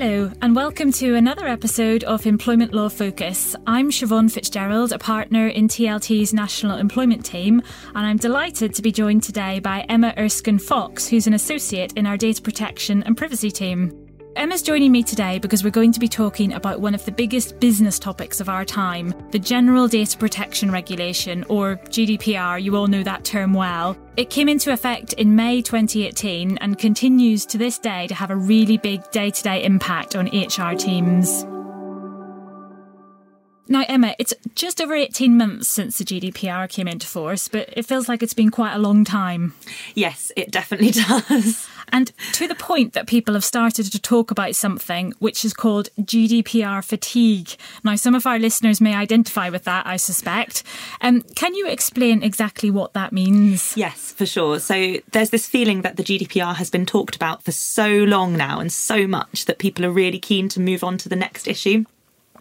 Hello, and welcome to another episode of Employment Law Focus. I'm Siobhan Fitzgerald, a partner in TLT's National Employment Team, and I'm delighted to be joined today by Emma Erskine Fox, who's an associate in our data protection and privacy team. Emma's joining me today because we're going to be talking about one of the biggest business topics of our time the General Data Protection Regulation, or GDPR. You all know that term well. It came into effect in May 2018 and continues to this day to have a really big day to day impact on HR teams. Now, Emma, it's just over 18 months since the GDPR came into force, but it feels like it's been quite a long time. Yes, it definitely does. And to the point that people have started to talk about something which is called GDPR fatigue. Now, some of our listeners may identify with that, I suspect. Um, can you explain exactly what that means? Yes, for sure. So there's this feeling that the GDPR has been talked about for so long now and so much that people are really keen to move on to the next issue.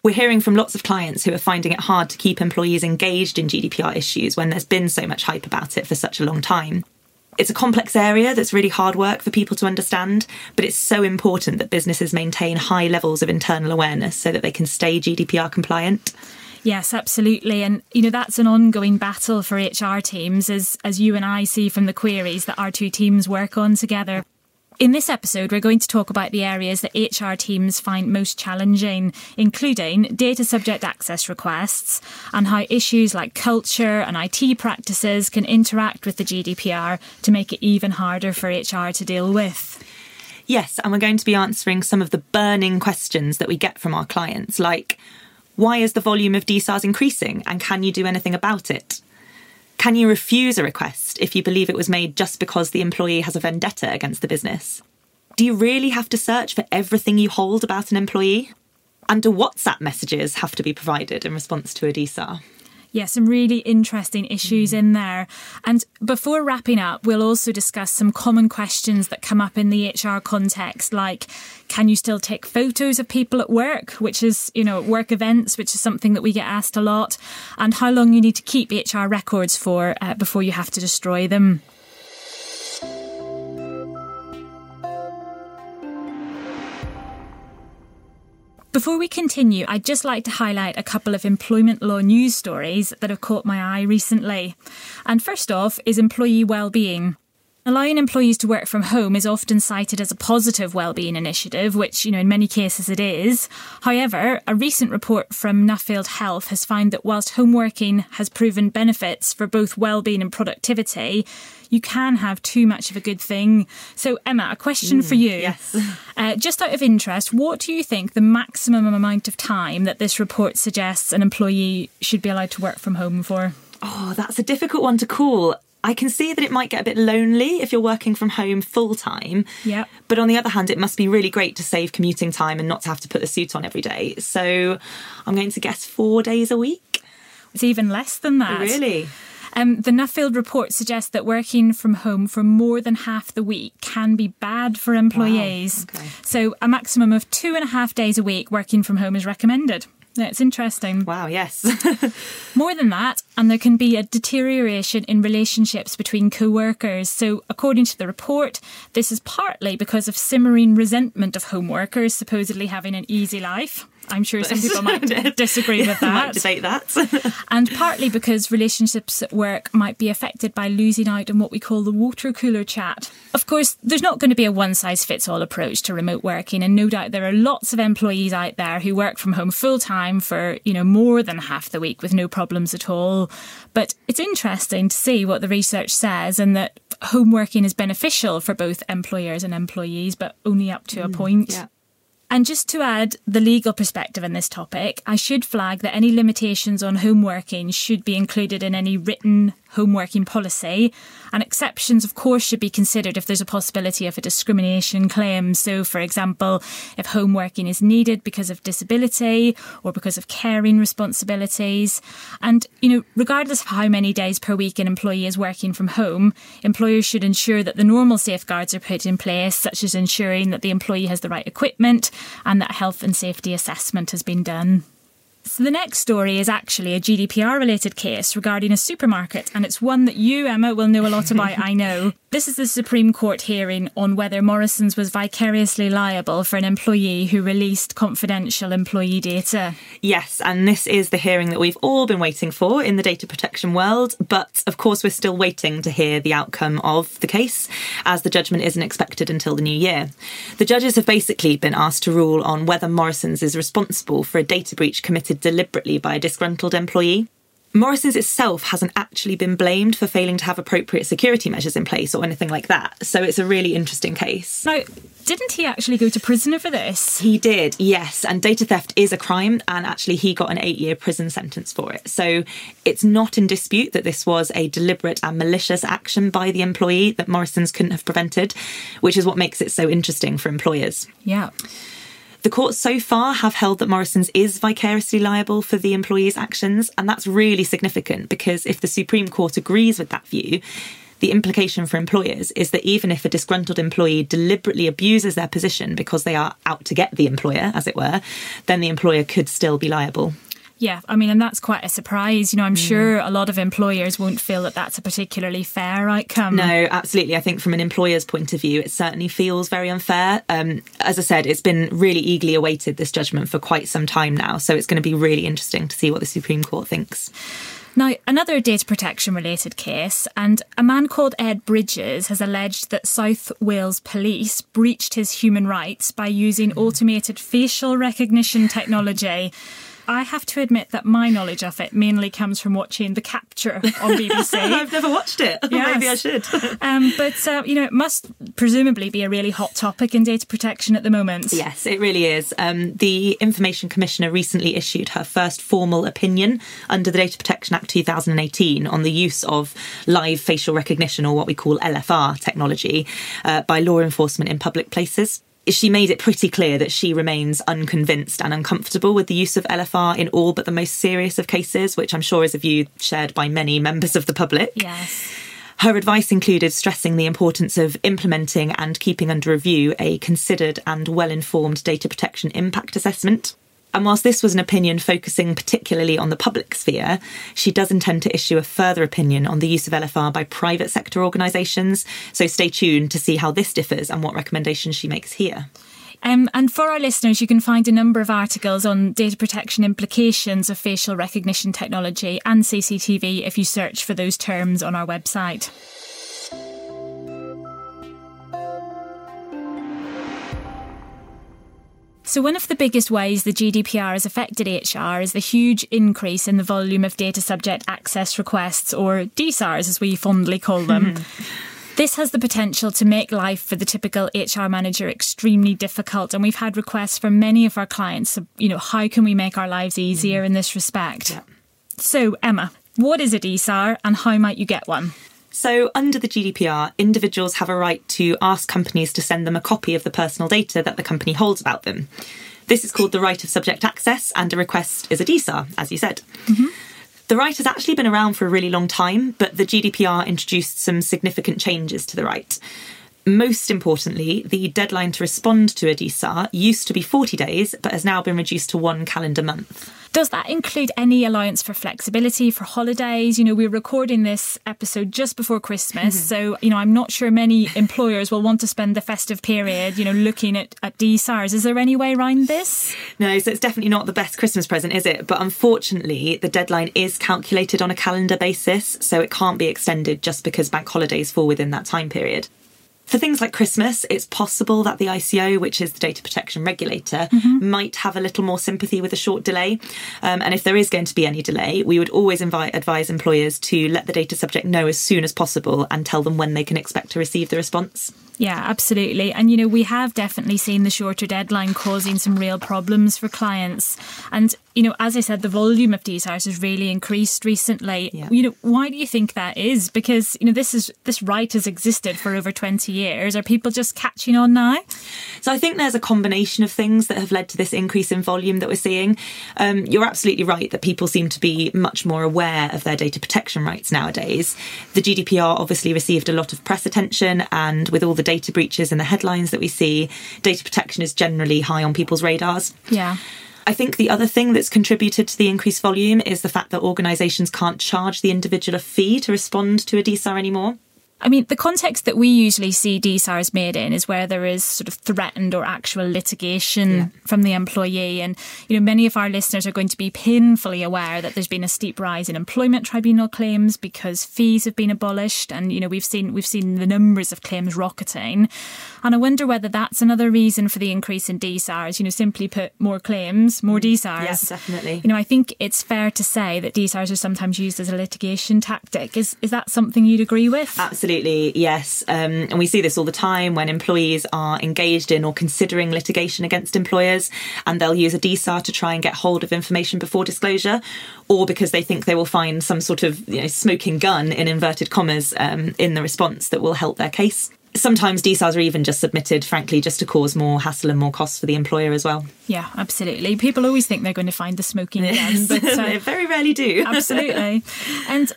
We're hearing from lots of clients who are finding it hard to keep employees engaged in GDPR issues when there's been so much hype about it for such a long time. It's a complex area that's really hard work for people to understand, but it's so important that businesses maintain high levels of internal awareness so that they can stay GDPR compliant. Yes, absolutely. And you know that's an ongoing battle for HR teams as as you and I see from the queries that our two teams work on together. In this episode, we're going to talk about the areas that HR teams find most challenging, including data subject access requests and how issues like culture and IT practices can interact with the GDPR to make it even harder for HR to deal with. Yes, and we're going to be answering some of the burning questions that we get from our clients, like why is the volume of DSARs increasing and can you do anything about it? Can you refuse a request if you believe it was made just because the employee has a vendetta against the business? Do you really have to search for everything you hold about an employee? And do WhatsApp messages have to be provided in response to a DSAR? Yeah, some really interesting issues in there. And before wrapping up, we'll also discuss some common questions that come up in the HR context, like can you still take photos of people at work, which is, you know, work events, which is something that we get asked a lot, and how long you need to keep HR records for uh, before you have to destroy them. Before we continue, I'd just like to highlight a couple of employment law news stories that have caught my eye recently. And first off is employee well-being. Allowing employees to work from home is often cited as a positive wellbeing initiative, which, you know, in many cases it is. However, a recent report from Nuffield Health has found that whilst home working has proven benefits for both wellbeing and productivity, you can have too much of a good thing. So, Emma, a question mm, for you. Yes. Uh, just out of interest, what do you think the maximum amount of time that this report suggests an employee should be allowed to work from home for? Oh, that's a difficult one to call. I can see that it might get a bit lonely if you're working from home full time. Yeah. But on the other hand, it must be really great to save commuting time and not to have to put the suit on every day. So I'm going to guess four days a week. It's even less than that. Really? Um, the Nuffield report suggests that working from home for more than half the week can be bad for employees. Wow. Okay. So, a maximum of two and a half days a week working from home is recommended. It's interesting. Wow, yes. More than that, and there can be a deterioration in relationships between co workers. So, according to the report, this is partly because of simmering resentment of home workers supposedly having an easy life. I'm sure some people might disagree with that. might debate that. and partly because relationships at work might be affected by losing out on what we call the water cooler chat. Of course, there's not going to be a one size fits all approach to remote working, and no doubt there are lots of employees out there who work from home full time for, you know, more than half the week with no problems at all. But it's interesting to see what the research says and that home working is beneficial for both employers and employees, but only up to a mm, point. Yeah. And just to add the legal perspective in this topic, I should flag that any limitations on home working should be included in any written home working policy. And exceptions, of course, should be considered if there's a possibility of a discrimination claim. So, for example, if home working is needed because of disability or because of caring responsibilities. And, you know, regardless of how many days per week an employee is working from home, employers should ensure that the normal safeguards are put in place, such as ensuring that the employee has the right equipment and that health and safety assessment has been done. So the next story is actually a GDPR related case regarding a supermarket, and it's one that you, Emma, will know a lot about, I know. This is the Supreme Court hearing on whether Morrison's was vicariously liable for an employee who released confidential employee data. Yes, and this is the hearing that we've all been waiting for in the data protection world. But of course, we're still waiting to hear the outcome of the case, as the judgment isn't expected until the new year. The judges have basically been asked to rule on whether Morrison's is responsible for a data breach committed deliberately by a disgruntled employee. Morrison's itself hasn't actually been blamed for failing to have appropriate security measures in place or anything like that. So it's a really interesting case. Now, didn't he actually go to prison for this? He did, yes. And data theft is a crime, and actually, he got an eight year prison sentence for it. So it's not in dispute that this was a deliberate and malicious action by the employee that Morrison's couldn't have prevented, which is what makes it so interesting for employers. Yeah. The courts so far have held that Morrison's is vicariously liable for the employee's actions, and that's really significant because if the Supreme Court agrees with that view, the implication for employers is that even if a disgruntled employee deliberately abuses their position because they are out to get the employer, as it were, then the employer could still be liable. Yeah, I mean, and that's quite a surprise. You know, I'm mm. sure a lot of employers won't feel that that's a particularly fair outcome. No, absolutely. I think from an employer's point of view, it certainly feels very unfair. Um, as I said, it's been really eagerly awaited, this judgment, for quite some time now. So it's going to be really interesting to see what the Supreme Court thinks. Now, another data protection related case, and a man called Ed Bridges has alleged that South Wales police breached his human rights by using mm. automated facial recognition technology I have to admit that my knowledge of it mainly comes from watching The Capture on BBC. I've never watched it. Yes. Maybe I should. um, but, uh, you know, it must presumably be a really hot topic in data protection at the moment. Yes, it really is. Um, the Information Commissioner recently issued her first formal opinion under the Data Protection Act 2018 on the use of live facial recognition, or what we call LFR technology, uh, by law enforcement in public places she made it pretty clear that she remains unconvinced and uncomfortable with the use of LFR in all but the most serious of cases, which I'm sure is a view shared by many members of the public. Yes. Her advice included stressing the importance of implementing and keeping under review a considered and well informed data protection impact assessment. And whilst this was an opinion focusing particularly on the public sphere, she does intend to issue a further opinion on the use of LFR by private sector organisations. So stay tuned to see how this differs and what recommendations she makes here. Um, and for our listeners, you can find a number of articles on data protection implications of facial recognition technology and CCTV if you search for those terms on our website. So, one of the biggest ways the GDPR has affected HR is the huge increase in the volume of data subject access requests, or DSARs as we fondly call them. This has the potential to make life for the typical HR manager extremely difficult. And we've had requests from many of our clients, you know, how can we make our lives easier mm. in this respect? Yeah. So, Emma, what is a DSAR and how might you get one? So, under the GDPR, individuals have a right to ask companies to send them a copy of the personal data that the company holds about them. This is called the right of subject access, and a request is a DSAR, as you said. Mm-hmm. The right has actually been around for a really long time, but the GDPR introduced some significant changes to the right. Most importantly, the deadline to respond to a DSAR used to be 40 days, but has now been reduced to one calendar month. Does that include any allowance for flexibility for holidays? You know, we're recording this episode just before Christmas, mm-hmm. so you know, I'm not sure many employers will want to spend the festive period, you know, looking at at DSARs. Is there any way around this? No, so it's definitely not the best Christmas present, is it? But unfortunately, the deadline is calculated on a calendar basis, so it can't be extended just because bank holidays fall within that time period. For things like Christmas, it's possible that the ICO, which is the data protection regulator, mm-hmm. might have a little more sympathy with a short delay. Um, and if there is going to be any delay, we would always invite, advise employers to let the data subject know as soon as possible and tell them when they can expect to receive the response. Yeah, absolutely. And, you know, we have definitely seen the shorter deadline causing some real problems for clients. And, you know, as I said, the volume of DSARs has really increased recently. Yeah. You know, why do you think that is? Because, you know, this is this right has existed for over 20 years. Are people just catching on now? So I think there's a combination of things that have led to this increase in volume that we're seeing. Um, you're absolutely right that people seem to be much more aware of their data protection rights nowadays. The GDPR obviously received a lot of press attention, and with all the data breaches and the headlines that we see, data protection is generally high on people's radars. Yeah. I think the other thing that's contributed to the increased volume is the fact that organisations can't charge the individual a fee to respond to a DSAR anymore. I mean, the context that we usually see DSARs made in is where there is sort of threatened or actual litigation yeah. from the employee. And, you know, many of our listeners are going to be painfully aware that there's been a steep rise in employment tribunal claims because fees have been abolished. And, you know, we've seen, we've seen the numbers of claims rocketing. And I wonder whether that's another reason for the increase in DSARs, you know, simply put more claims, more mm. DSARs. Yes, definitely. You know, I think it's fair to say that DSARs are sometimes used as a litigation tactic. Is, is that something you'd agree with? Absolutely Absolutely, yes. Um, and we see this all the time when employees are engaged in or considering litigation against employers, and they'll use a DSAR to try and get hold of information before disclosure, or because they think they will find some sort of you know, smoking gun, in inverted commas, um, in the response that will help their case sometimes DSARs are even just submitted, frankly, just to cause more hassle and more costs for the employer as well. Yeah, absolutely. People always think they're going to find the smoking gun, but uh, they very rarely do. absolutely. And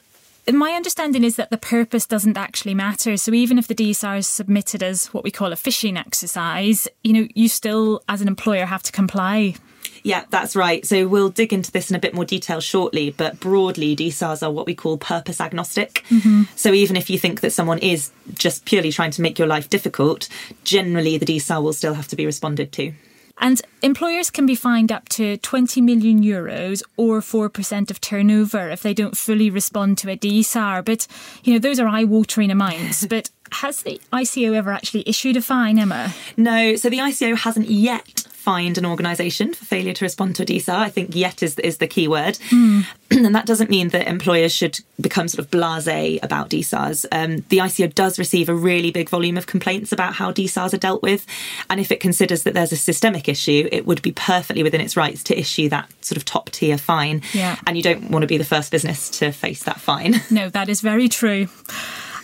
my understanding is that the purpose doesn't actually matter. So even if the DSAR is submitted as what we call a fishing exercise, you know, you still, as an employer, have to comply. Yeah, that's right. So we'll dig into this in a bit more detail shortly, but broadly, DSARs are what we call purpose agnostic. Mm-hmm. So even if you think that someone is just purely trying to make your life difficult, generally the DSAR will still have to be responded to. And employers can be fined up to 20 million euros or 4% of turnover if they don't fully respond to a DSAR. But, you know, those are eye watering amounts. but has the ICO ever actually issued a fine, Emma? No, so the ICO hasn't yet fined an organisation for failure to respond to a DSAR. I think yet is, is the key word. Mm. and that doesn't mean that employers should become sort of blase about DSARs. Um, the ICO does receive a really big volume of complaints about how DSARs are dealt with. And if it considers that there's a systemic issue, it would be perfectly within its rights to issue that sort of top tier fine. Yeah. And you don't want to be the first business to face that fine. No, that is very true.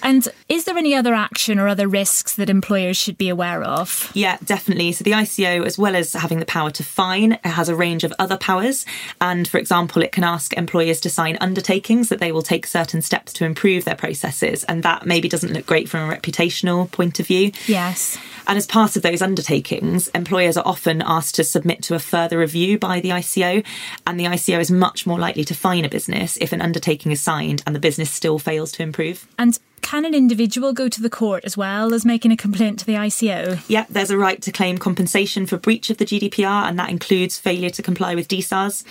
And is there any other action or other risks that employers should be aware of? Yeah, definitely. So the ICO, as well as having the power to fine, it has a range of other powers. And for example, it can ask employers to sign undertakings that they will take certain steps to improve their processes. And that maybe doesn't look great from a reputational point of view. Yes. And as part of those undertakings, employers are often asked to submit to a further review by the ICO. And the ICO is much more likely to fine a business if an undertaking is signed and the business still fails to improve. And can an individual go to the court as well as making a complaint to the ICO? Yeah, there's a right to claim compensation for breach of the GDPR, and that includes failure to comply with DSARs.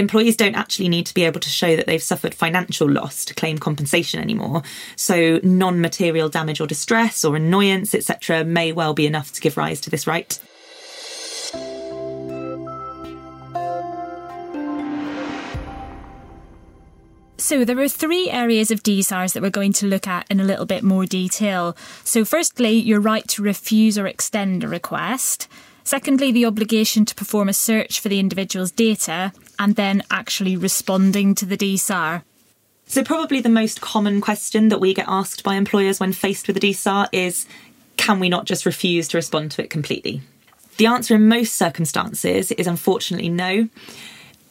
Employees don't actually need to be able to show that they've suffered financial loss to claim compensation anymore. So, non material damage or distress or annoyance, etc., may well be enough to give rise to this right. So, there are three areas of DSARs that we're going to look at in a little bit more detail. So, firstly, your right to refuse or extend a request. Secondly, the obligation to perform a search for the individual's data and then actually responding to the DSAR. So, probably the most common question that we get asked by employers when faced with a DSAR is can we not just refuse to respond to it completely? The answer in most circumstances is unfortunately no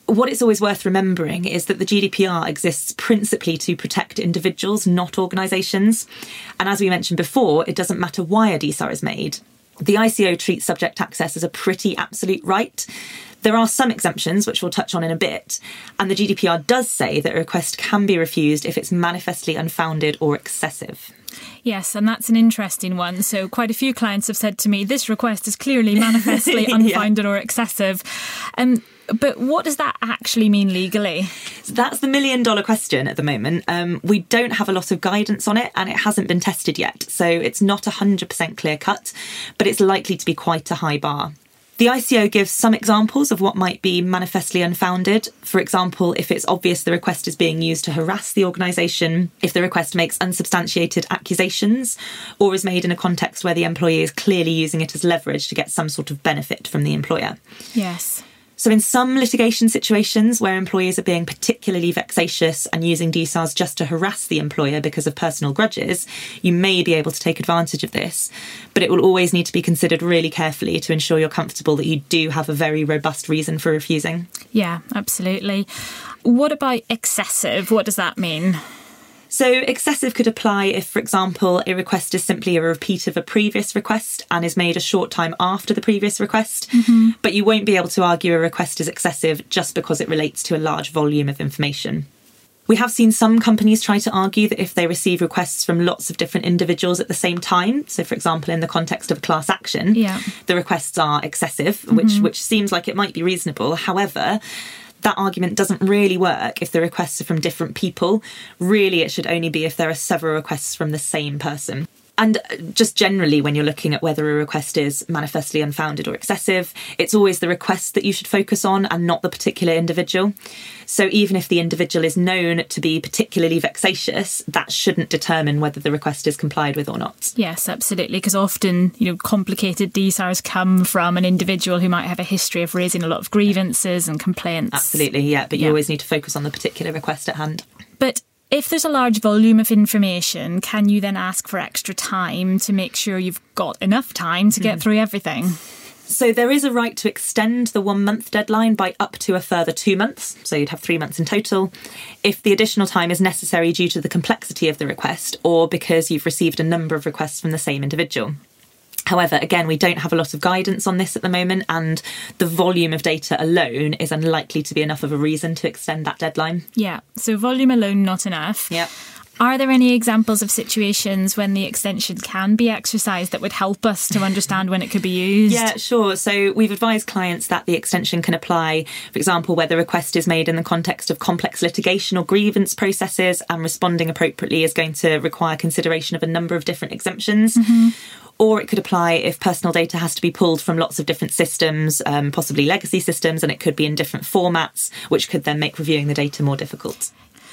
what it's always worth remembering is that the GDPR exists principally to protect individuals, not organisations. And as we mentioned before, it doesn't matter why a DSAR is made. The ICO treats subject access as a pretty absolute right. There are some exemptions, which we'll touch on in a bit, and the GDPR does say that a request can be refused if it's manifestly unfounded or excessive. Yes, and that's an interesting one. So, quite a few clients have said to me, this request is clearly manifestly unfounded yeah. or excessive. Um, but what does that actually mean legally? So that's the million dollar question at the moment. Um, we don't have a lot of guidance on it and it hasn't been tested yet. So it's not 100% clear cut, but it's likely to be quite a high bar. The ICO gives some examples of what might be manifestly unfounded. For example, if it's obvious the request is being used to harass the organisation, if the request makes unsubstantiated accusations, or is made in a context where the employee is clearly using it as leverage to get some sort of benefit from the employer. Yes. So, in some litigation situations where employees are being particularly vexatious and using DSARs just to harass the employer because of personal grudges, you may be able to take advantage of this. But it will always need to be considered really carefully to ensure you're comfortable that you do have a very robust reason for refusing. Yeah, absolutely. What about excessive? What does that mean? So, excessive could apply if, for example, a request is simply a repeat of a previous request and is made a short time after the previous request. Mm-hmm. But you won't be able to argue a request is excessive just because it relates to a large volume of information. We have seen some companies try to argue that if they receive requests from lots of different individuals at the same time, so for example in the context of a class action, Yeah. the requests are excessive, which which seems like it might be reasonable. However, that argument doesn't really work if the requests are from different people. Really, it should only be if there are several requests from the same person. And uh, just generally, when you're looking at whether a request is manifestly unfounded or excessive, it's always the request that you should focus on and not the particular individual. So even if the individual is known to be particularly vexatious, that shouldn't determine whether the request is complied with or not. Yes, absolutely. Because often, you know, complicated DSARs come from an individual who might have a history of raising a lot of grievances and complaints. Absolutely, yeah, but you Yeah. always need to focus on the particular request at hand. But if there's a large volume of information, can you then ask for extra time to make sure you've got enough time to get mm. through everything? So there is a right to extend the one month deadline by up to a further two months. So you'd have three months in total. If the additional time is necessary due to the complexity of the request or because you've received a number of requests from the same individual. However, again, we don't have a lot of guidance on this at the moment, and the volume of data alone is unlikely to be enough of a reason to extend that deadline. Yeah, so volume alone not enough. Yep. Are there any examples of situations when the extension can be exercised that would help us to understand when it could be used? Yeah, sure. So we've advised clients that the extension can apply, for example, where the request is made in the context of complex litigation or grievance processes and responding appropriately is going to require consideration of a number of different exemptions. Or it could apply if personal data has to be pulled from lots of different systems, um, possibly legacy systems, and it could be in different formats, which could then make reviewing the data more difficult.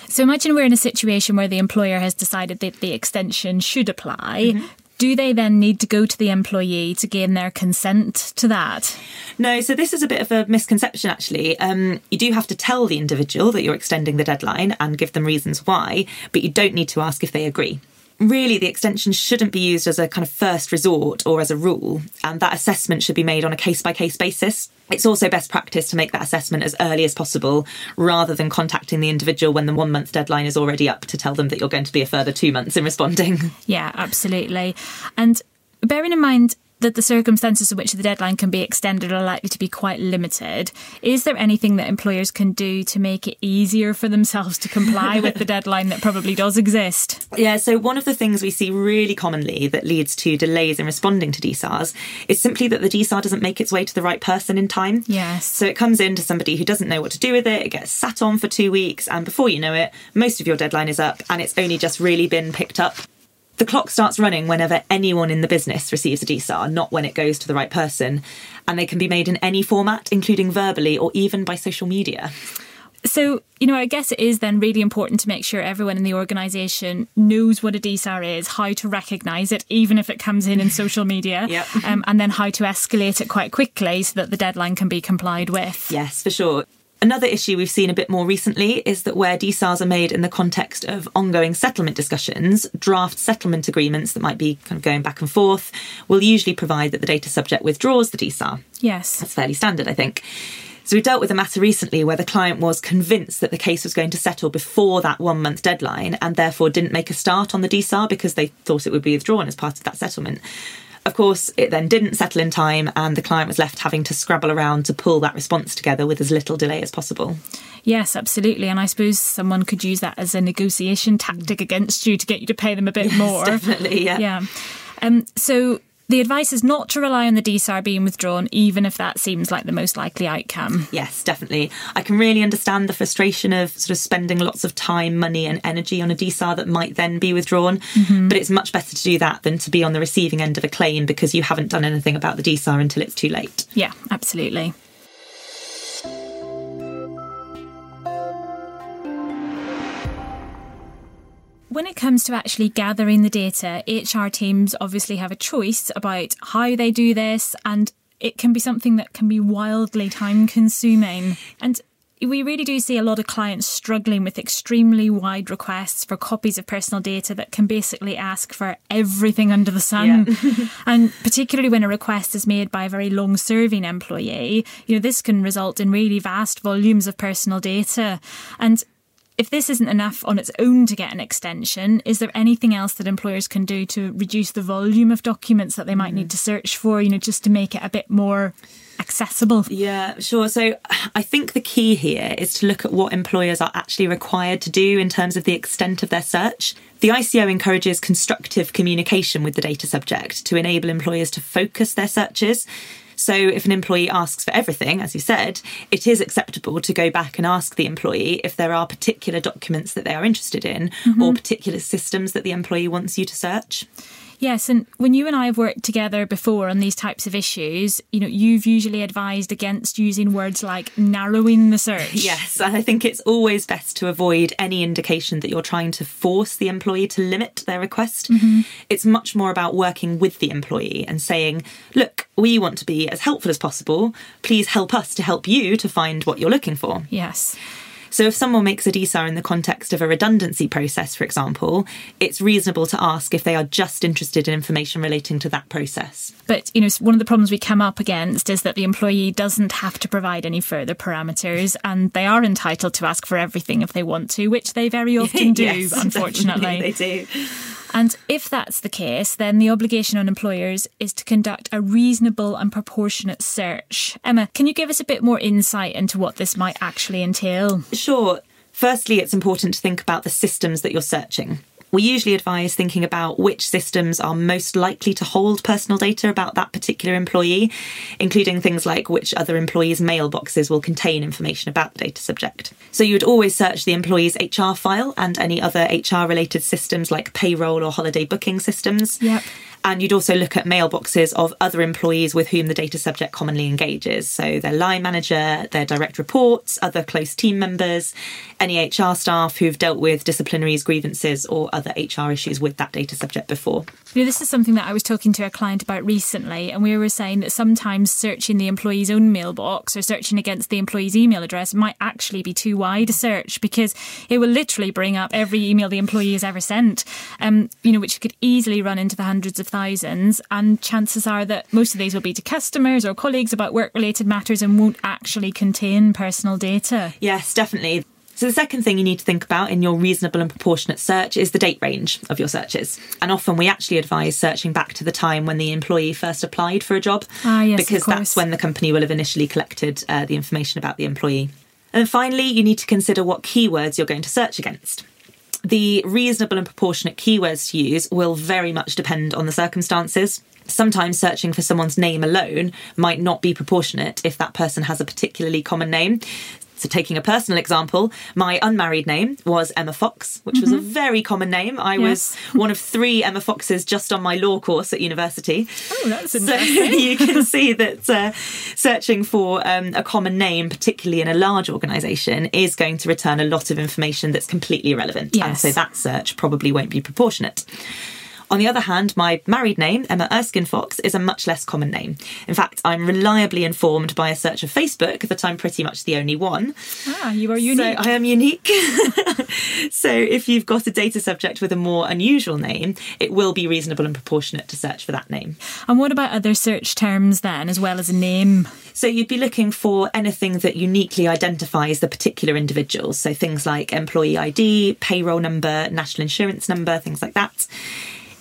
So imagine we're in a situation where the employer has decided that the extension should apply. Do they then need to go to the employee to gain their consent to that? No, so this is a bit of a misconception actually. Um, you do have to tell the individual that you're extending the deadline and give them reasons why, but you don't need to ask if they agree. Really, the extension shouldn't be used as a kind of first resort or as a rule, and that assessment should be made on a case by case basis. It's also best practice to make that assessment as early as possible rather than contacting the individual when the one month deadline is already up to tell them that you're going to be a further two months in responding. Yeah, absolutely. And bearing in mind that the circumstances in which the deadline can be extended are likely to be quite limited, is there anything that employers can do to make it easier for themselves to comply with the deadline that probably does exist? Yeah, so one of the things we see really commonly that leads to delays in responding to DSARs is simply that the DSAR doesn't make its way to the right person in time. Yes. So it comes in to somebody who doesn't know what to do with it, it gets sat on for two weeks, and before you know it, most of your deadline is up and it's only just really been picked up. The clock starts running whenever anyone in the business receives a DSAR, not when it goes to the right person. And they can be made in any format, including verbally or even by social media. So, you know, I guess it is then really important to make sure everyone in the organisation knows what a DSAR is, how to recognise it, even if it comes in in social media, Yep. um, and then how to escalate it quite quickly so that the deadline can be complied with. Yes, for sure. Another issue we've seen a bit more recently is that where DSARs are made in the context of ongoing settlement discussions, draft settlement agreements that might be kind of going back and forth will usually provide that the data subject withdraws the DSAR. Yes. That's fairly standard, I think. So we dealt with a matter recently where the client was convinced that the case was going to settle before that one month deadline and therefore didn't make a start on the DSAR because they thought it would be withdrawn as part of that settlement. Of course, it then didn't settle in time, and the client was left having to scrabble around to pull that response together with as little delay as possible. Yes, absolutely. And I suppose someone could use that as a negotiation tactic against you to get you to pay them a bit more. Definitely, yeah. Yeah. Um, so the advice is not to rely on the DSAR being withdrawn, even if that seems like the most likely outcome. Yes, definitely. I can really understand the frustration of sort of spending lots of time, money, and energy on a DSAR that might then be withdrawn. Mm-hmm. But it's much better to do that than to be on the receiving end of a claim because you haven't done anything about the DSAR until it's too late. Yeah, absolutely. When it comes to actually gathering the data, HR teams obviously have a choice about how they do this, and it can be something that can be wildly time consuming. And we really do see a lot of clients struggling with extremely wide requests for copies of personal data that can basically ask for everything under the sun. and particularly when a request is made by a very long serving employee, you know, this can result in really vast volumes of personal data. And if this isn't enough on its own to get an extension, is there anything else that employers can do to reduce the volume of documents that they might need mm. to search for, you know, just to make it a bit more accessible? Yeah, sure. So I think the key here is to look at what employers are actually required to do in terms of the extent of their search. The ICO encourages constructive communication with the data subject to enable employers to focus their searches. So, if an employee asks for everything, as you said, it is acceptable to go back and ask the employee if there are particular documents that they are interested in mm-hmm. or particular systems that the employee wants you to search. Yes, and when you and I have worked together before on these types of issues, you know, you've usually advised against using words like narrowing the search. Yes, and I think it's always best to avoid any indication that you're trying to force the employee to limit their request. Mm-hmm. It's much more about working with the employee and saying, look, we want to be as helpful as possible. Please help us to help you to find what you're looking for. Yes. So if someone makes a DSAR in the context of a redundancy process, for example, it's reasonable to ask if they are just interested in information relating to that process. But, you know, one of the problems we come up against is that the employee doesn't have to provide any further parameters and they are entitled to ask for everything if they want to, which they very often do, yes, unfortunately. They do. And if that's the case, then the obligation on employers is to conduct a reasonable and proportionate search. Emma, can you give us a bit more insight into what this might actually entail? Sure. Firstly, it's important to think about the systems that you're searching. We usually advise thinking about which systems are most likely to hold personal data about that particular employee, including things like which other employees' mailboxes will contain information about the data subject. So you would always search the employee's HR file and any other HR related systems like payroll or holiday booking systems. Yep. And you'd also look at mailboxes of other employees with whom the data subject commonly engages. So their line manager, their direct reports, other close team members, any HR staff who've dealt with disciplinaries, grievances, or other HR issues with that data subject before. You know, this is something that I was talking to a client about recently, and we were saying that sometimes searching the employee's own mailbox or searching against the employee's email address might actually be too wide a search because it will literally bring up every email the employee has ever sent, um, you know, which could easily run into the hundreds of thousands. And chances are that most of these will be to customers or colleagues about work related matters and won't actually contain personal data. Yes, definitely. So, the second thing you need to think about in your reasonable and proportionate search is the date range of your searches. And often we actually advise searching back to the time when the employee first applied for a job, ah, yes, because that's when the company will have initially collected uh, the information about the employee. And finally, you need to consider what keywords you're going to search against. The reasonable and proportionate keywords to use will very much depend on the circumstances sometimes searching for someone's name alone might not be proportionate if that person has a particularly common name. So, taking a personal example, my unmarried name was Emma Fox, which mm-hmm. was a mm-hmm. very common name. I yes. was one of three Emma Foxes just on my law course at university. Oh, that's interesting. So you can see that uh, searching for um, a common name, particularly in a large organisation, is going to return a lot of information that's completely irrelevant. Yes. And so that search probably won't be proportionate. On the other hand, my married name, Emma Erskine Fox, is a much less common name. In fact, I'm reliably informed by a search of Facebook that I'm pretty much the only one. Ah, you are unique. So I am unique. so if you've got a data subject with a more unusual name, it will be reasonable and proportionate to search for that name. And what about other search terms then, as well as a name? So you'd be looking for anything that uniquely identifies the particular individual. So things like employee ID, payroll number, national insurance number, things like that.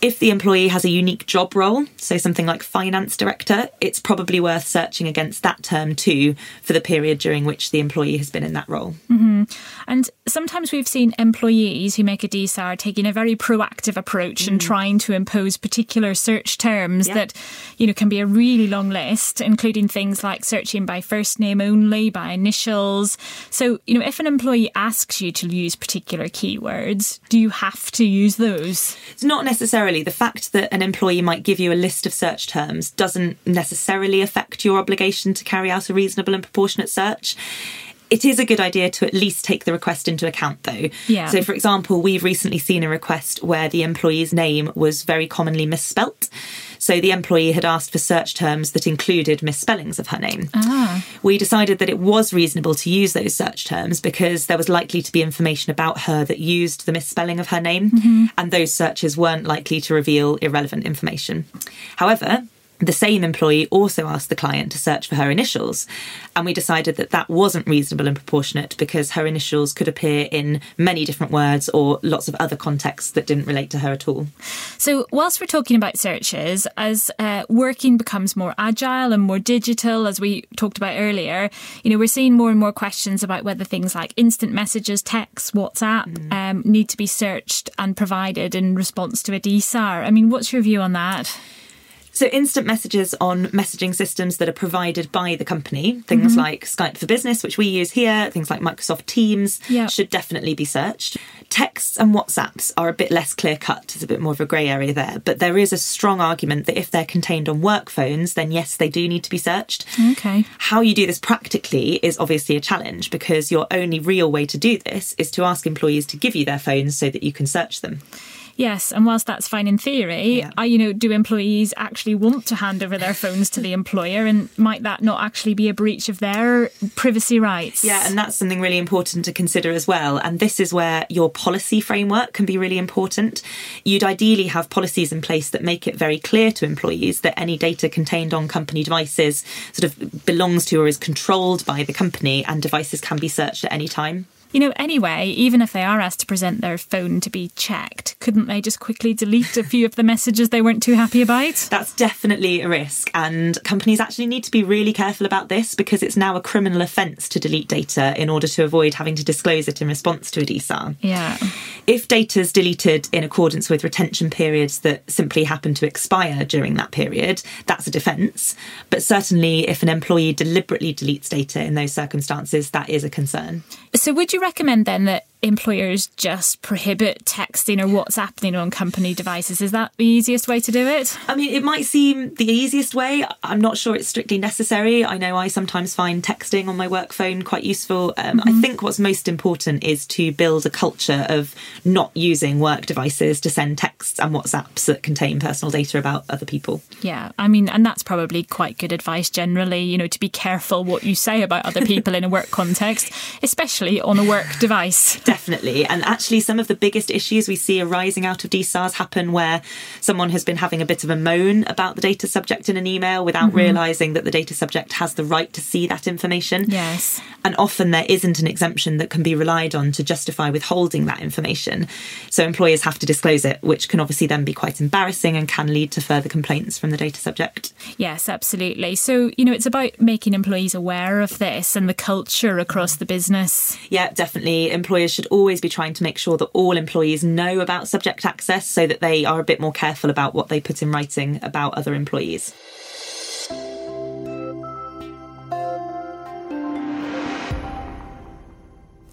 If the employee has a unique job role, so something like finance director, it's probably worth searching against that term too for the period during which the employee has been in that role. Mm-hmm. And sometimes we've seen employees who make a DSAR taking a very proactive approach mm. and trying to impose particular search terms that, you know, can be a really long list, including things like searching by first name only, by initials. So, you know, if an employee asks you to use particular keywords, do you have to use those? It's not necessarily the fact that an employee might give you a list of search terms doesn't necessarily affect your obligation to carry out a reasonable and proportionate search. It is a good idea to at least take the request into account, though. Yeah. So, for example, we've recently seen a request where the employee's name was very commonly misspelt. So the employee had asked for search terms that included misspellings of her name. Ah. We decided that it was reasonable to use those search terms because there was likely to be information about her that used the misspelling of her name, mm-hmm. and those searches weren't likely to reveal irrelevant information. However, the same employee also asked the client to search for her initials. And we decided that that wasn't reasonable and proportionate because her initials could appear in many different words or lots of other contexts that didn't relate to her at all. So, whilst we're talking about searches, as uh, working becomes more agile and more digital, as we talked about earlier, you know, we're seeing more and more questions about whether things like instant messages, texts, WhatsApp mm. um, need to be searched and provided in response to a DSAR. I mean, what's your view on that? So, instant messages on messaging systems that are provided by the company, things mm-hmm. like Skype for Business, which we use here, things like Microsoft Teams, yep. should definitely be searched. Texts and WhatsApps are a bit less clear cut, there's a bit more of a grey area there. But there is a strong argument that if they're contained on work phones, then yes, they do need to be searched. Okay. How you do this practically is obviously a challenge because your only real way to do this is to ask employees to give you their phones so that you can search them. Yes, and whilst that's fine in theory, yeah. you know, do employees actually want to hand over their phones to the employer, and might that not actually be a breach of their privacy rights? Yeah, and that's something really important to consider as well. And this is where your policy framework can be really important. You'd ideally have policies in place that make it very clear to employees that any data contained on company devices sort of belongs to or is controlled by the company, and devices can be searched at any time. You know, anyway, even if they are asked to present their phone to be checked, couldn't they just quickly delete a few of the messages they weren't too happy about? That's definitely a risk, and companies actually need to be really careful about this because it's now a criminal offence to delete data in order to avoid having to disclose it in response to a DSAR. Yeah. If data is deleted in accordance with retention periods that simply happen to expire during that period, that's a defence. But certainly, if an employee deliberately deletes data in those circumstances, that is a concern. So, would you recommend then that employers just prohibit texting or WhatsApping on company devices? Is that the easiest way to do it? I mean, it might seem the easiest way. I'm not sure it's strictly necessary. I know I sometimes find texting on my work phone quite useful. Um, mm-hmm. I think what's most important is to build a culture of not using work devices to send texts and WhatsApps that contain personal data about other people. Yeah, I mean, and that's probably quite good advice generally, you know, to be careful what you say about other people in a work context, especially on a work device. Definitely. And actually, some of the biggest issues we see arising out of DSARs happen where someone has been having a bit of a moan about the data subject in an email without mm-hmm. realizing that the data subject has the right to see that information. Yes. And often there isn't an exemption that can be relied on to justify withholding that information. So employers have to disclose it, which can obviously then be quite embarrassing and can lead to further complaints from the data subject. Yes, absolutely. So, you know, it's about making employees aware of this and the culture across the business. Yeah, definitely. Employers should always be trying to make sure that all employees know about subject access so that they are a bit more careful about what they put in writing about other employees.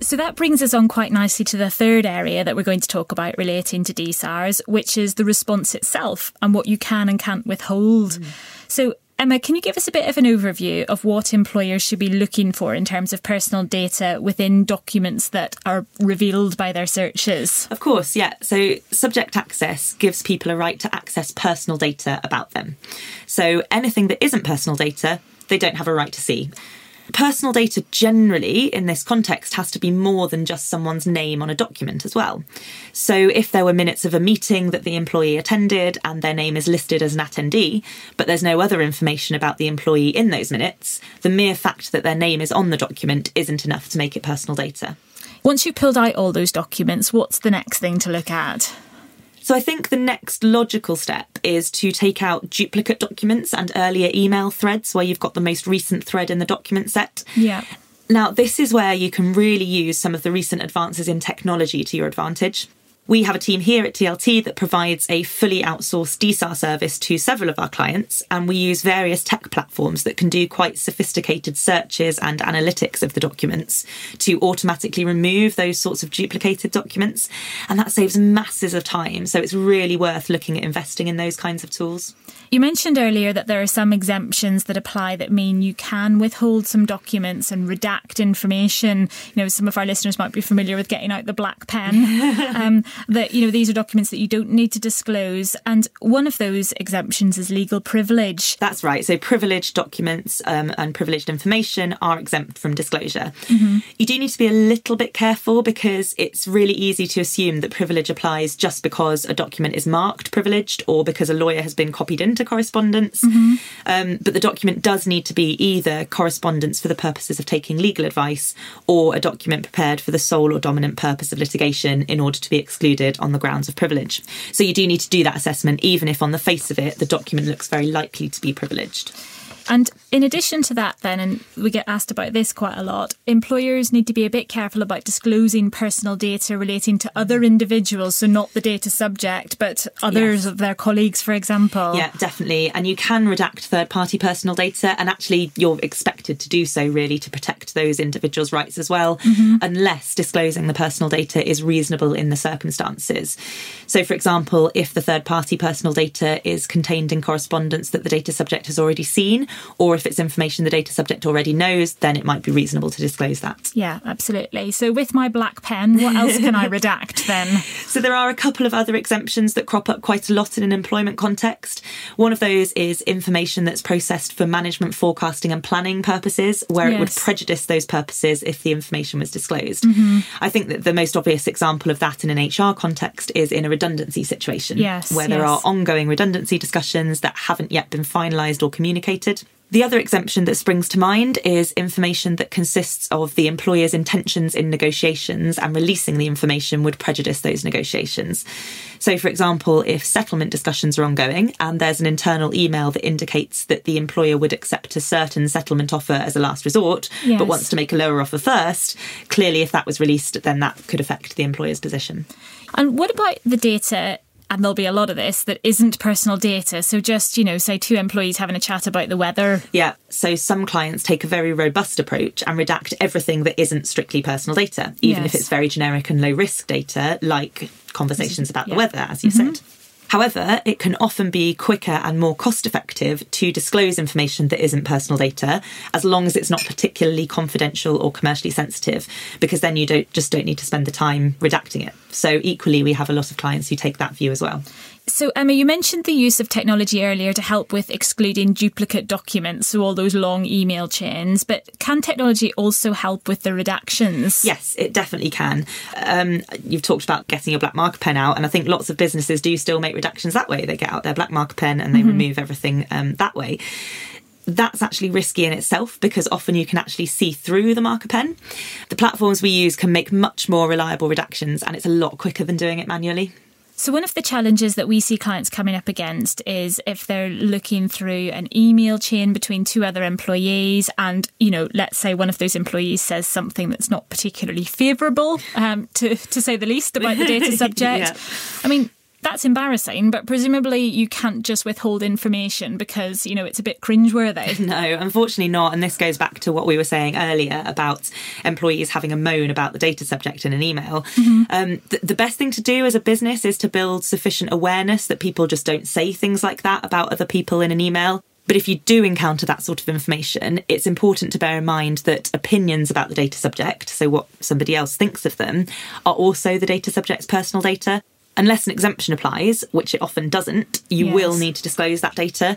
So that brings us on quite nicely to the third area that we're going to talk about relating to DSARs, which is the response itself and what you can and can't withhold. Mm. So Emma, can you give us a bit of an overview of what employers should be looking for in terms of personal data within documents that are revealed by their searches? Of course, yeah. So, subject access gives people a right to access personal data about them. So, anything that isn't personal data, they don't have a right to see. Personal data generally in this context has to be more than just someone's name on a document as well. So if there were minutes of a meeting that the employee attended and their name is listed as an attendee, but there's no other information about the employee in those minutes, the mere fact that their name is on the document isn't enough to make it personal data. Once you've pulled out all those documents, what's the next thing to look at? So I think the next logical step is to take out duplicate documents and earlier email threads where you've got the most recent thread in the document set. Yeah. Now, this is where you can really use some of the recent advances in technology to your advantage. We have a team here at TLT that provides a fully outsourced DSAR service to several of our clients, and we use various tech platforms that can do quite sophisticated searches and analytics of the documents to automatically remove those sorts of duplicated documents. And that saves masses of time. So it's really worth looking at investing in those kinds of tools. You mentioned earlier that there are some exemptions that apply that mean you can withhold some documents and redact information. You know, some of our listeners might be familiar with getting out the black pen. um, that, you know, these are documents that you don't need to disclose. And one of those exemptions is legal privilege. That's right. So privileged documents um, and privileged information are exempt from disclosure. Mm-hmm. You do need to be a little bit careful because it's really easy to assume that privilege applies just because a document is marked privileged or because a lawyer has been copied into data correspondence. Mm-hmm. Um, but the document does need to be either correspondence for the purposes of taking legal advice or a document prepared for the sole or dominant purpose of litigation in order to be excluded on the grounds of privilege. So you do need to do that assessment, even if on the face of it, the document looks very likely to be privileged. And in addition to that, then, and we get asked about this quite a lot, employers need to be a bit careful about disclosing personal data relating to other individuals, so not the data subject, but others yes. of their colleagues, for example. Yeah, definitely. And you can redact third party personal data, and actually, you're expected to do so really to protect those individuals' rights as well, mm-hmm. unless disclosing the personal data is reasonable in the circumstances. So, for example, if the third party personal data is contained in correspondence that the data subject has already seen, or if it's information the data subject already knows, then it might be reasonable to disclose that. Yeah, absolutely. So with my black pen, what else can I redact then? So there are a couple of other exemptions that crop up quite a lot in an employment context. One of those is information that's processed for management forecasting and planning purposes, where yes. it would prejudice those purposes if the information was disclosed. Mm-hmm. I think that the most obvious example of that in an HR context is in a redundancy situation, yes, where there yes. are ongoing redundancy discussions that haven't yet been finalised or communicated. The other exemption that springs to mind is information that consists of the employer's intentions in negotiations and releasing the information would prejudice those negotiations. So, for example, if settlement discussions are ongoing and there's an internal email that indicates that the employer would accept a certain settlement offer as a last resort, yes. but wants to make a lower offer first, clearly, if that was released, then that could affect the employer's position. And what about the data and there'll be a lot of this that isn't personal data. So just, you know, say two employees having a chat about the weather. Yeah. So some clients take a very robust approach and redact everything that isn't strictly personal data, even yes. if it's very generic and low risk data, like conversations about yeah. the weather, as you mm-hmm. said. However, it can often be quicker and more cost effective to disclose information that isn't personal data, as long as it's not particularly confidential or commercially sensitive, because then you don't just don't need to spend the time redacting it. So equally, we have a lot of clients who take that view as well. So, Emma, you mentioned the use of technology earlier to help with excluding duplicate documents, so all those long email chains. But can technology also help with the redactions? Yes, it definitely can. Um, you've talked about getting your black marker pen out, and I think lots of businesses do still make redactions that way. They get out their black marker pen and they mm-hmm. remove everything um, that way that's actually risky in itself because often you can actually see through the marker pen. The platforms we use can make much more reliable redactions and it's a lot quicker than doing it manually. So, one of the challenges that we see clients coming up against is if they're looking through an email chain between two other employees, and, you know, let's say one of those employees says something that's not particularly favourable, um, to, to say the least, about the data subject. yeah. I mean, that's embarrassing, but presumably you can't just withhold information because, you know, it's a bit cringeworthy. No, unfortunately not. And this goes back to what we were saying earlier about employees having a moan about the data subject in an email. Mm-hmm. Um, th- the best thing to do as a business is to build sufficient awareness that people just don't say things like that about other people in an email. But if you do encounter that sort of information, it's important to bear in mind that opinions about the data subject, so what somebody else thinks of them, are also the data subject's personal data unless an exemption applies, which it often doesn't, you yes. will need to disclose that data.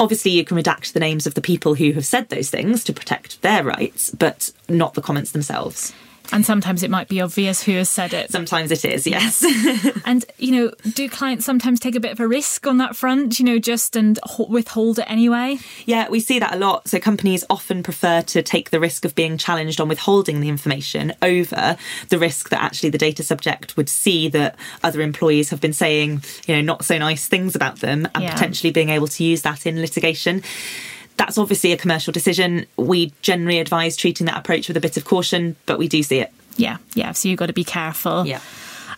Obviously, you can redact the names of the people who have said those things to protect their rights, but not the comments themselves. And sometimes it might be obvious who has said it. Sometimes it is, yes. and, you know, do clients sometimes take a bit of a risk on that front, you know, just and withhold it anyway? Yeah, we see that a lot. So companies often prefer to take the risk of being challenged on withholding the information over the risk that actually the data subject would see that other employees have been saying, you know, not so nice things about them and yeah. potentially being able to use that in litigation that's obviously a commercial decision. We generally advise treating that approach with a bit of caution, but we do see it. Yeah, yeah. So you've got to be careful. Yeah.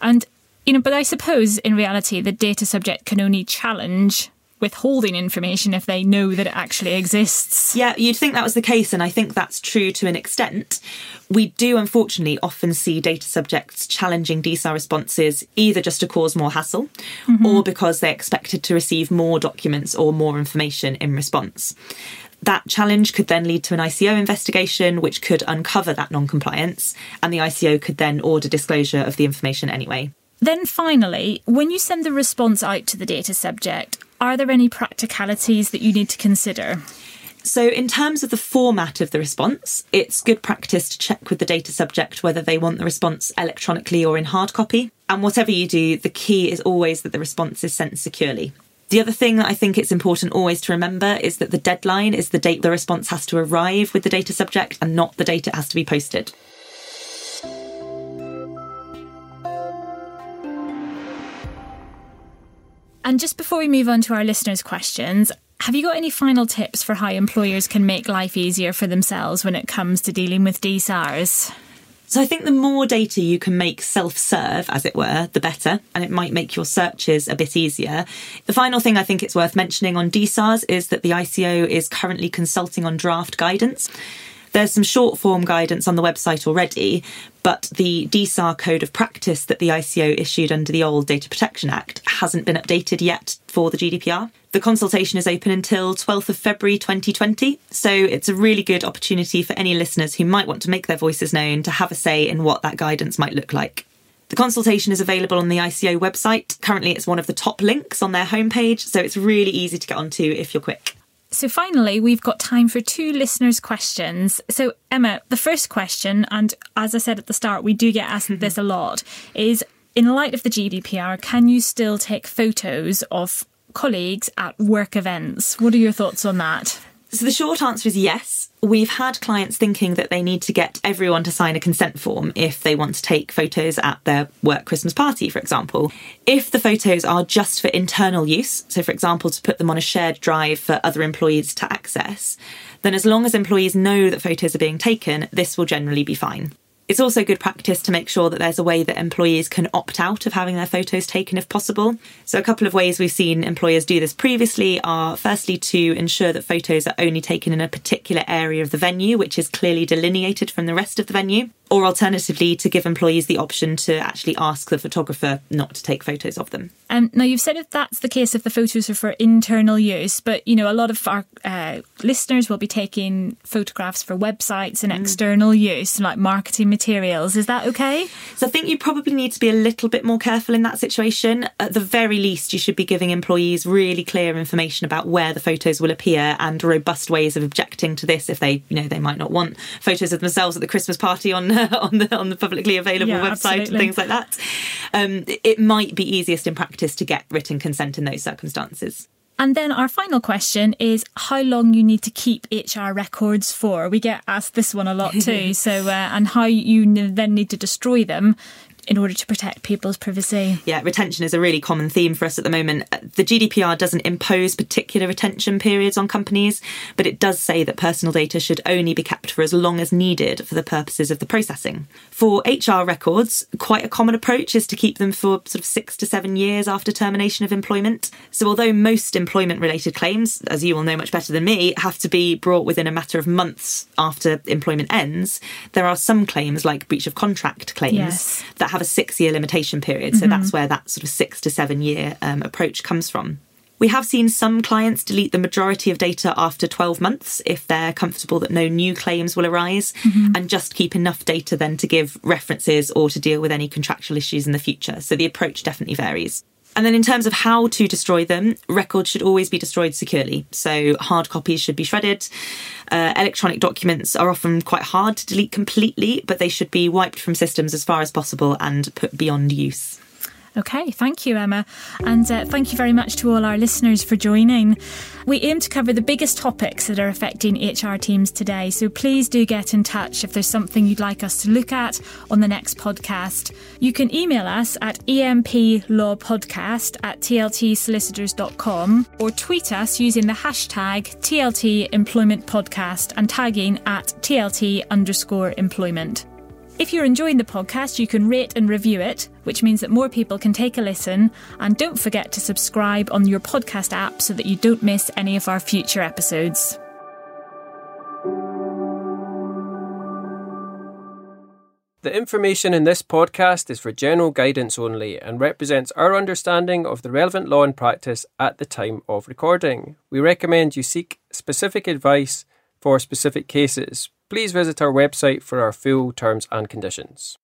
And, you know, but I suppose in reality, the data subject can only challenge withholding information if they know that it actually exists. Yeah, you'd think that was the case, and I think that's true to an extent. We do unfortunately often see data subjects challenging DSAR responses either just to cause more hassle mm-hmm. or because they're expected to receive more documents or more information in response. That challenge could then lead to an ICO investigation, which could uncover that non compliance, and the ICO could then order disclosure of the information anyway. Then finally, when you send the response out to the data subject, are there any practicalities that you need to consider? So, in terms of the format of the response, it's good practice to check with the data subject whether they want the response electronically or in hard copy. And whatever you do, the key is always that the response is sent securely. The other thing that I think it's important always to remember is that the deadline is the date the response has to arrive with the data subject and not the date it has to be posted. And just before we move on to our listeners' questions, have you got any final tips for how employers can make life easier for themselves when it comes to dealing with DSARs? So I think the more data you can make self-serve, as it were, the better, and it might make your searches a bit easier. The final thing I think it's worth mentioning on DSARs is that the ICO is currently consulting on draft guidance. There's some short form guidance on the website already, but the DSAR code of practice that the ICO issued under the old Data Protection Act hasn't been updated yet for the GDPR. The consultation is open until 12th of February 2020, so it's a really good opportunity for any listeners who might want to make their voices known to have a say in what that guidance might look like. The consultation is available on the ICO website. Currently, it's one of the top links on their homepage, so it's really easy to get onto if you're quick. So, finally, we've got time for two listeners' questions. So, Emma, the first question, and as I said at the start, we do get asked this a lot, is in light of the GDPR, can you still take photos of colleagues at work events? What are your thoughts on that? So the short answer is yes. We've had clients thinking that they need to get everyone to sign a consent form if they want to take photos at their work Christmas party, for example. If the photos are just for internal use, so for example, to put them on a shared drive for other employees to access, then as long as employees know that photos are being taken, this will generally be fine. It's also good practice to make sure that there's a way that employees can opt out of having their photos taken if possible. So, a couple of ways we've seen employers do this previously are firstly to ensure that photos are only taken in a particular area of the venue, which is clearly delineated from the rest of the venue or alternatively to give employees the option to actually ask the photographer not to take photos of them. Um, now you've said if that's the case if the photos are for internal use, but you know a lot of our uh, listeners will be taking photographs for websites and mm. external use, like marketing materials. Is that okay? So I think you probably need to be a little bit more careful in that situation. At the very least, you should be giving employees really clear information about where the photos will appear and robust ways of objecting to this if they, you know, they might not want photos of themselves at the Christmas party on on the on the publicly available yeah, website absolutely. and things like that. Um, it might be easiest in practice to get written consent in those circumstances. And then our final question is how long you need to keep HR records for. We get asked this one a lot too. so, uh, and how you then need to destroy them in order to protect people's privacy. Yeah, retention is a really common theme for us at the moment. The GDPR doesn't impose particular retention periods on companies, but it does say that personal data should only be kept for as long as needed for the purposes of the processing. For HR records, quite a common approach is to keep them for sort of six to seven years after termination of employment. So, although most employment related claims, as you will know much better than me, have to be brought within a matter of months after employment ends, there are some claims, like breach of contract claims, yes. that have a six year limitation period. So mm-hmm. that's where that sort of six to seven year um, approach comes from. We have seen some clients delete the majority of data after 12 months if they're comfortable that no new claims will arise mm-hmm. and just keep enough data then to give references or to deal with any contractual issues in the future. So the approach definitely varies. And then in terms of how to destroy them, records should always be destroyed securely. So hard copies should be shredded. Uh, electronic documents are often quite hard to delete completely, but they should be wiped from systems as far as possible and put beyond use. Okay, thank you, Emma. And uh, thank you very much to all our listeners for joining. We aim to cover the biggest topics that are affecting HR teams today, so please do get in touch if there's something you'd like us to look at on the next podcast. You can email us at emplawpodcast at tltsolicitors.com or tweet us using the hashtag TLT Employment Podcast and tagging at TLT underscore employment. If you're enjoying the podcast, you can rate and review it, which means that more people can take a listen. And don't forget to subscribe on your podcast app so that you don't miss any of our future episodes. The information in this podcast is for general guidance only and represents our understanding of the relevant law and practice at the time of recording. We recommend you seek specific advice for specific cases please visit our website for our full terms and conditions.